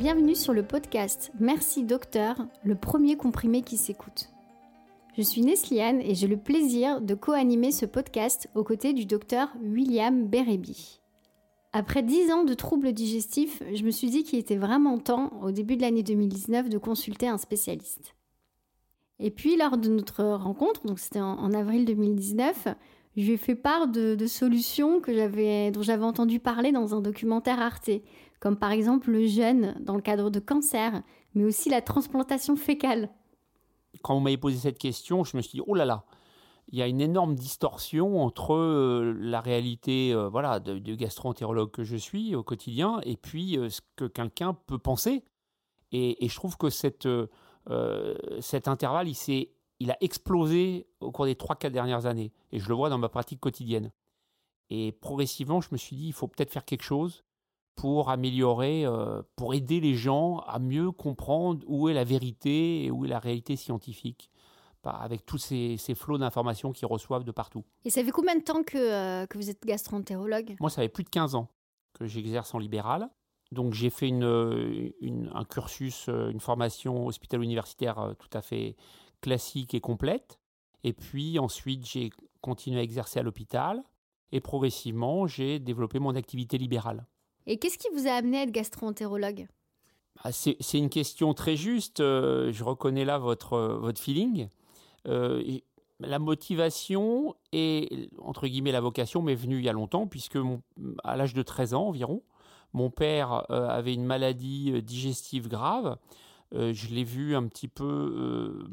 Bienvenue sur le podcast Merci Docteur, le premier comprimé qui s'écoute. Je suis Nesliane et j'ai le plaisir de co-animer ce podcast aux côtés du docteur William Bérébi. Après 10 ans de troubles digestifs, je me suis dit qu'il était vraiment temps, au début de l'année 2019, de consulter un spécialiste. Et puis, lors de notre rencontre, donc c'était en, avril 2019, je lui ai fait part de, solutions que dont j'avais entendu parler dans un documentaire Arte, comme par exemple le jeûne dans le cadre de cancer, mais aussi la transplantation fécale. Quand vous m'avez posé cette question, je me suis dit, oh là là, il y a une énorme distorsion entre euh, la réalité euh, voilà, de, gastro-entérologue que je suis au quotidien et puis euh, ce que quelqu'un peut penser. Et, je trouve que cette, cet intervalle, il, il a explosé au cours des 3-4 dernières années. Et je le vois dans ma pratique quotidienne. Et progressivement, je me suis dit, il faut peut-être faire quelque chose pour améliorer, euh, pour aider les gens à mieux comprendre où est la vérité et où est la réalité scientifique avec tous ces, flots d'informations qu'ils reçoivent de partout. Et ça fait combien de temps que, euh, que vous êtes gastroentérologue? Moi, ça fait plus de 15 ans que j'exerce en libéral. Donc j'ai fait une, un cursus, euh, une formation hospitalo-universitaire tout à fait classique et complète. Et puis ensuite, j'ai continué à exercer à l'hôpital. Et progressivement, j'ai développé mon activité libérale. Et qu'est-ce qui vous a amené à être gastro-entérologue? Ah, c'est, une question très juste. Euh, je reconnais là votre, euh, votre feeling. Euh, la motivation et, entre guillemets, la vocation m'est venue il y a longtemps, puisque à l'âge de 13 ans environ, mon père avait une maladie digestive grave. je l'ai vu un petit peu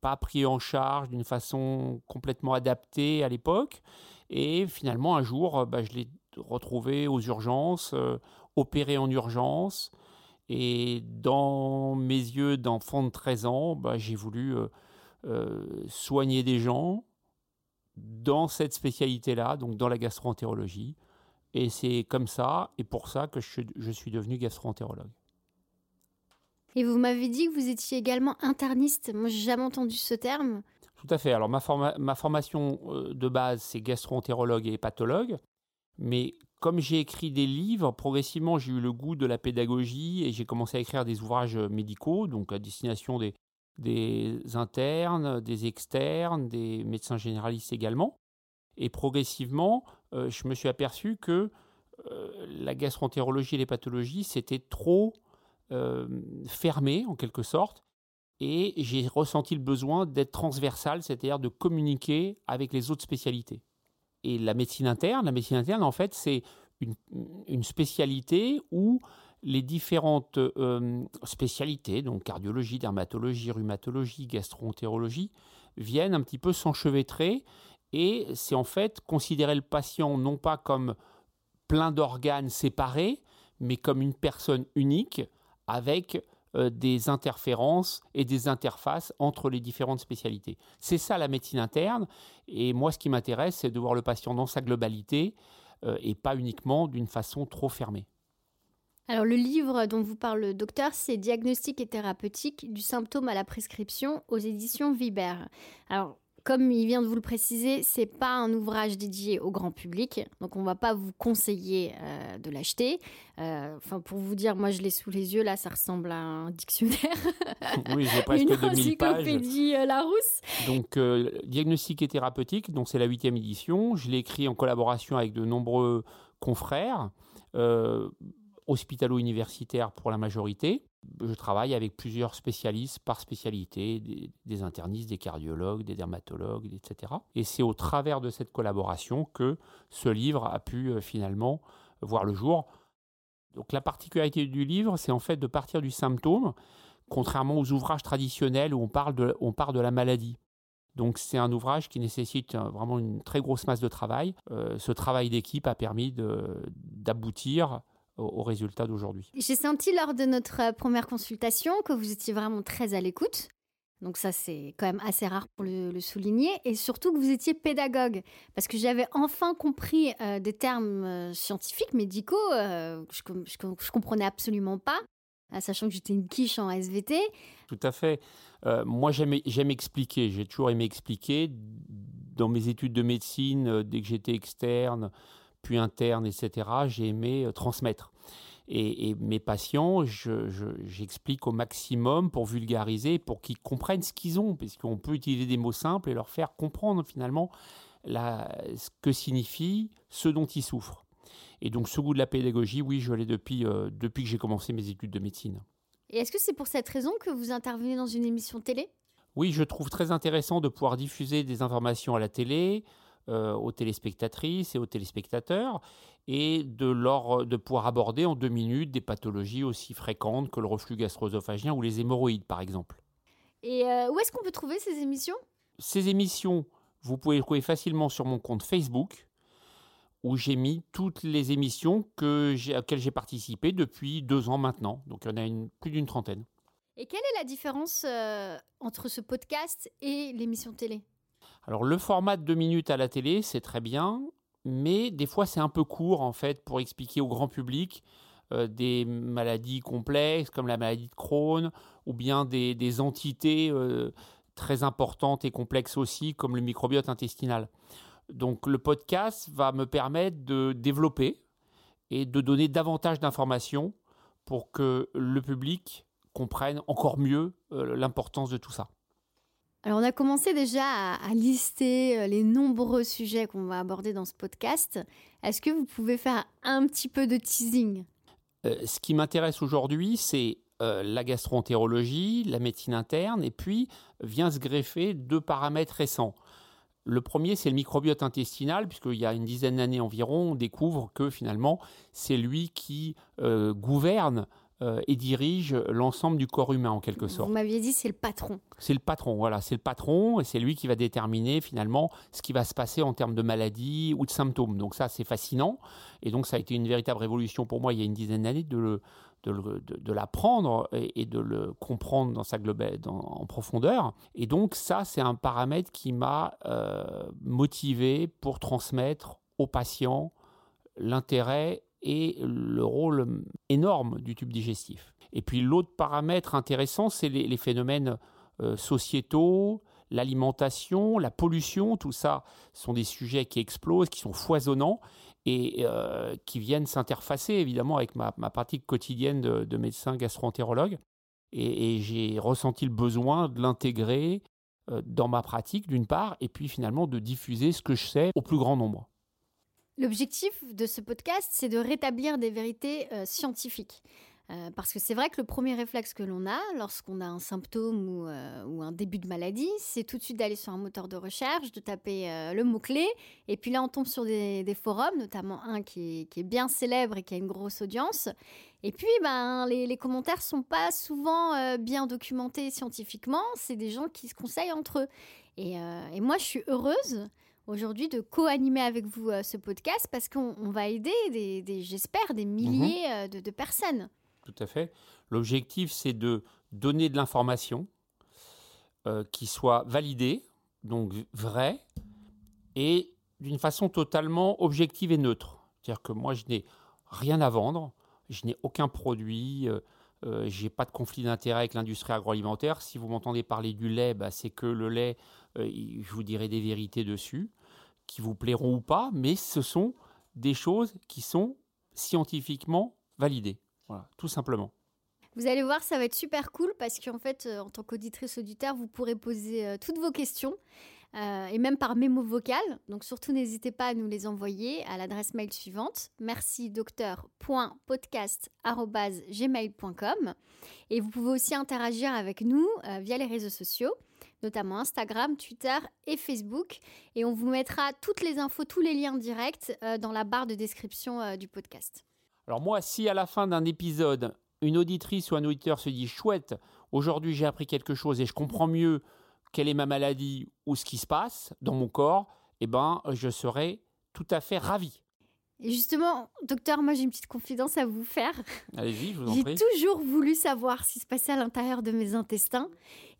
pas pris en charge d'une façon complètement adaptée à l'époque. Et finalement, un jour, bah, je l'ai retrouvé aux urgences, euh, opéré en urgence. Et dans mes yeux d'enfant de 13 ans, bah, j'ai voulu euh, euh, soigner des gens dans cette spécialité-là, donc dans la gastroentérologie. Et c'est comme ça et pour ça que je suis devenu gastroentérologue. Et vous m'avez dit que vous étiez également interniste. Moi, j'ai jamais entendu ce terme. Tout à fait. Alors, ma, ma formation de base, c'est gastroentérologue et hépatologue. Mais comme j'ai écrit des livres, progressivement j'ai eu le goût de la pédagogie et j'ai commencé à écrire des ouvrages médicaux, donc à destination des, internes, des externes, des médecins généralistes également. Et progressivement, euh, je me suis aperçu que euh, la gastroentérologie et les pathologies, c'était trop euh, fermé en quelque sorte. Et j'ai ressenti le besoin d'être transversal, c'est-à-dire de communiquer avec les autres spécialités. Et la médecine interne, la médecine interne, en fait, c'est une, spécialité où les différentes euh, spécialités, donc cardiologie, dermatologie, rhumatologie, gastroentérologie, viennent un petit peu s'enchevêtrer et c'est en fait considérer le patient non pas comme plein d'organes séparés, mais comme une personne unique avec euh, des interférences et des interfaces entre les différentes spécialités. C'est ça la médecine interne. Et moi, ce qui m'intéresse, c'est de voir le patient dans sa globalité euh, et pas uniquement d'une façon trop fermée. Alors le livre dont vous parle le docteur, c'est Diagnostic et thérapeutique du symptôme à la prescription aux éditions Viber. Alors comme il vient de vous le préciser, c'est pas un ouvrage dédié au grand public, donc on va pas vous conseiller euh, de l'acheter. Euh, enfin, pour vous dire, moi je l'ai sous les yeux, là, ça ressemble à un dictionnaire. oui, j'ai presque Une 2000 pages. Euh, Larousse. Donc, diagnostic et thérapeutique, donc c'est la huitième édition. Je l'ai écrit en collaboration avec de nombreux confrères hospitalo-universitaires pour la majorité je travaille avec plusieurs spécialistes par spécialité, des, internistes, des cardiologues, des dermatologues, etc. Et c'est au travers de cette collaboration que ce livre a pu euh, finalement voir le jour. Donc la particularité du livre, c'est en fait de partir du symptôme, contrairement aux ouvrages traditionnels où on parle de, part de la maladie. Donc c'est un ouvrage qui nécessite euh, vraiment une très grosse masse de travail. Euh, ce travail d'équipe a permis d'aboutir au, résultat d'aujourd'hui. J'ai senti lors de notre euh, première consultation que vous étiez vraiment très à l'écoute. Donc ça, c'est quand même assez rare pour le, souligner. Et surtout que vous étiez pédagogue. Parce que j'avais enfin compris euh, des termes euh, scientifiques, médicaux, que je, je, comprenais absolument pas, sachant que j'étais une quiche en SVT. Tout à fait. moi, j'aime expliquer. J'ai toujours aimé expliquer. Dans mes études de médecine, dès que j'étais externe, puis interne, etc., j'ai aimé euh, transmettre. Et, mes patients, j'explique au maximum pour vulgariser, pour qu'ils comprennent ce qu'ils ont, parce qu'on peut utiliser des mots simples et leur faire comprendre finalement ce que signifie ce dont ils souffrent. Et donc ce goût de la pédagogie, oui, je l'ai depuis, euh, depuis que j'ai commencé mes études de médecine. Et est-ce que c'est pour cette raison que vous intervenez dans une émission télé? Oui, je trouve très intéressant de pouvoir diffuser des informations à la télé, euh, aux téléspectatrices et aux téléspectateurs, et de, leur, de pouvoir aborder en deux minutes des pathologies aussi fréquentes que le reflux gastro-œsophagien ou les hémorroïdes, par exemple. Et euh, où est-ce qu'on peut trouver ces émissions? Ces émissions, vous pouvez les trouver facilement sur mon compte Facebook, où j'ai mis toutes les émissions que auxquelles j'ai participé depuis deux ans maintenant. Donc il y en a une, plus d'une trentaine. Et quelle est la différence euh, entre ce podcast et l'émission télé? Alors le format de deux minutes à la télé, c'est très bien, mais des fois c'est un peu court en fait pour expliquer au grand public euh, des maladies complexes comme la maladie de Crohn ou bien des, entités euh, très importantes et complexes aussi comme le microbiote intestinal. Donc le podcast va me permettre de développer et de donner davantage d'informations pour que le public comprenne encore mieux euh, l'importance de tout ça. Alors on a commencé déjà à, lister euh, les nombreux sujets qu'on va aborder dans ce podcast. Est-ce que vous pouvez faire un petit peu de teasing? Euh, Ce qui m'intéresse aujourd'hui, c'est la gastroentérologie, la médecine interne, et puis vient se greffer deux paramètres récents. Le premier, c'est le microbiote intestinal, puisqu'il y a une dizaine d'années environ, on découvre que finalement, c'est lui qui euh, gouverne euh, et dirige l'ensemble du corps humain en quelque sorte. Vous m'aviez dit c'est le patron. C'est le patron, voilà, c'est le patron et c'est lui qui va déterminer finalement ce qui va se passer en termes de maladies ou de symptômes. Donc ça c'est fascinant et donc ça a été une véritable révolution pour moi il y a une dizaine d'années de le, de, l'apprendre et, de le comprendre dans sa globale, en profondeur. Et donc ça, c'est un paramètre qui m'a euh, motivé pour transmettre aux patients l'intérêt et le rôle énorme du tube digestif. Et puis l'autre paramètre intéressant, c'est les, phénomènes euh, sociétaux, l'alimentation, la pollution, tout ça sont des sujets qui explosent, qui sont foisonnants et euh, qui viennent s'interfacer évidemment avec ma, pratique quotidienne de, médecin gastro-entérologue. Et, j'ai ressenti le besoin de l'intégrer euh, dans ma pratique d'une part, et puis finalement de diffuser ce que je sais au plus grand nombre. L'objectif de ce podcast, c'est de rétablir des vérités euh, scientifiques. Euh, parce que c'est vrai que le premier réflexe que l'on a lorsqu'on a un symptôme ou, euh, un début de maladie, c'est tout de suite d'aller sur un moteur de recherche, de taper le mot-clé. Et puis là, on tombe sur des, forums, notamment un qui est, bien célèbre et qui a une grosse audience. Et puis, ben, les, les commentaires sont pas souvent bien documentés scientifiquement. C'est des gens qui se conseillent entre eux. Et, moi, je suis heureuse aujourd'hui de co-animer avec vous ce podcast parce qu'on va aider, des, j'espère, des milliers mhm. de personnes tout à fait. L'objectif, c'est de donner de l'information euh, qui soit validée, donc vraie, et d'une façon totalement objective et neutre. C'est-à-dire que moi, je n'ai rien à vendre, je n'ai aucun produit, euh, euh, je n'ai pas de conflit d'intérêt avec l'industrie agroalimentaire. Si vous m'entendez parler du lait, bah, c'est que le lait, je vous dirai des vérités dessus, qui vous plairont ou pas, mais ce sont des choses qui sont scientifiquement validées. Voilà, tout simplement. Vous allez voir, ça va être super cool parce qu'en fait, euh, en tant qu'auditrice auditeur, vous pourrez poser euh, toutes vos questions euh, et même par mémo vocal. Donc surtout, n'hésitez pas à nous les envoyer à l'adresse mail suivante merci docteur.podcast@gmail.com et vous pouvez aussi interagir avec nous via les réseaux sociaux notamment Instagram, Twitter et Facebook. Et on vous mettra toutes les infos, tous les liens directs dans la barre de description du podcast. Alors moi, si à la fin d'un épisode, une auditrice ou un auditeur se dit chouette, aujourd'hui j'ai appris quelque chose et je comprends mieux quelle est ma maladie ou ce qui se passe dans mon corps, eh ben je serai tout à fait ravi. Et justement, docteur, moi j'ai une petite confidence à vous faire. Allez-y, je vous en prie. J'ai toujours voulu savoir ce qui se passait à l'intérieur de mes intestins.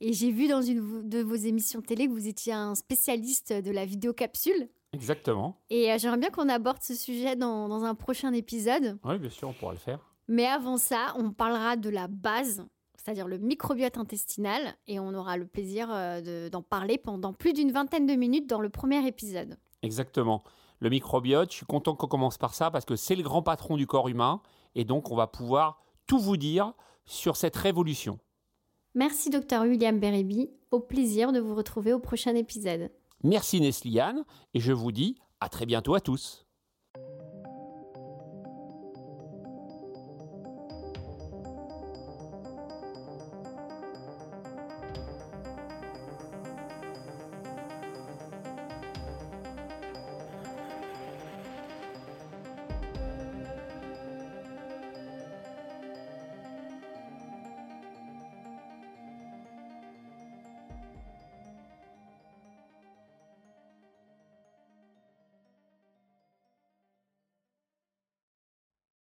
Et j'ai vu dans une de vos émissions télé que vous étiez un spécialiste de la vidéocapsule. Exactement. Et euh, j'aimerais bien qu'on aborde ce sujet dans, dans, un prochain épisode. Oui, bien sûr, on pourra le faire. Mais avant ça, on parlera de la base, c'est-à-dire le microbiote intestinal, et on aura le plaisir euh, d'en parler pendant plus d'une vingtaine de minutes dans le premier épisode. Exactement. Le microbiote, je suis content qu'on commence par ça parce que c'est le grand patron du corps humain Et donc, on va pouvoir tout vous dire sur cette révolution. Merci, docteur William Berryby. Au plaisir de vous retrouver au prochain épisode. Merci Nesliane, et je vous dis à très bientôt à tous.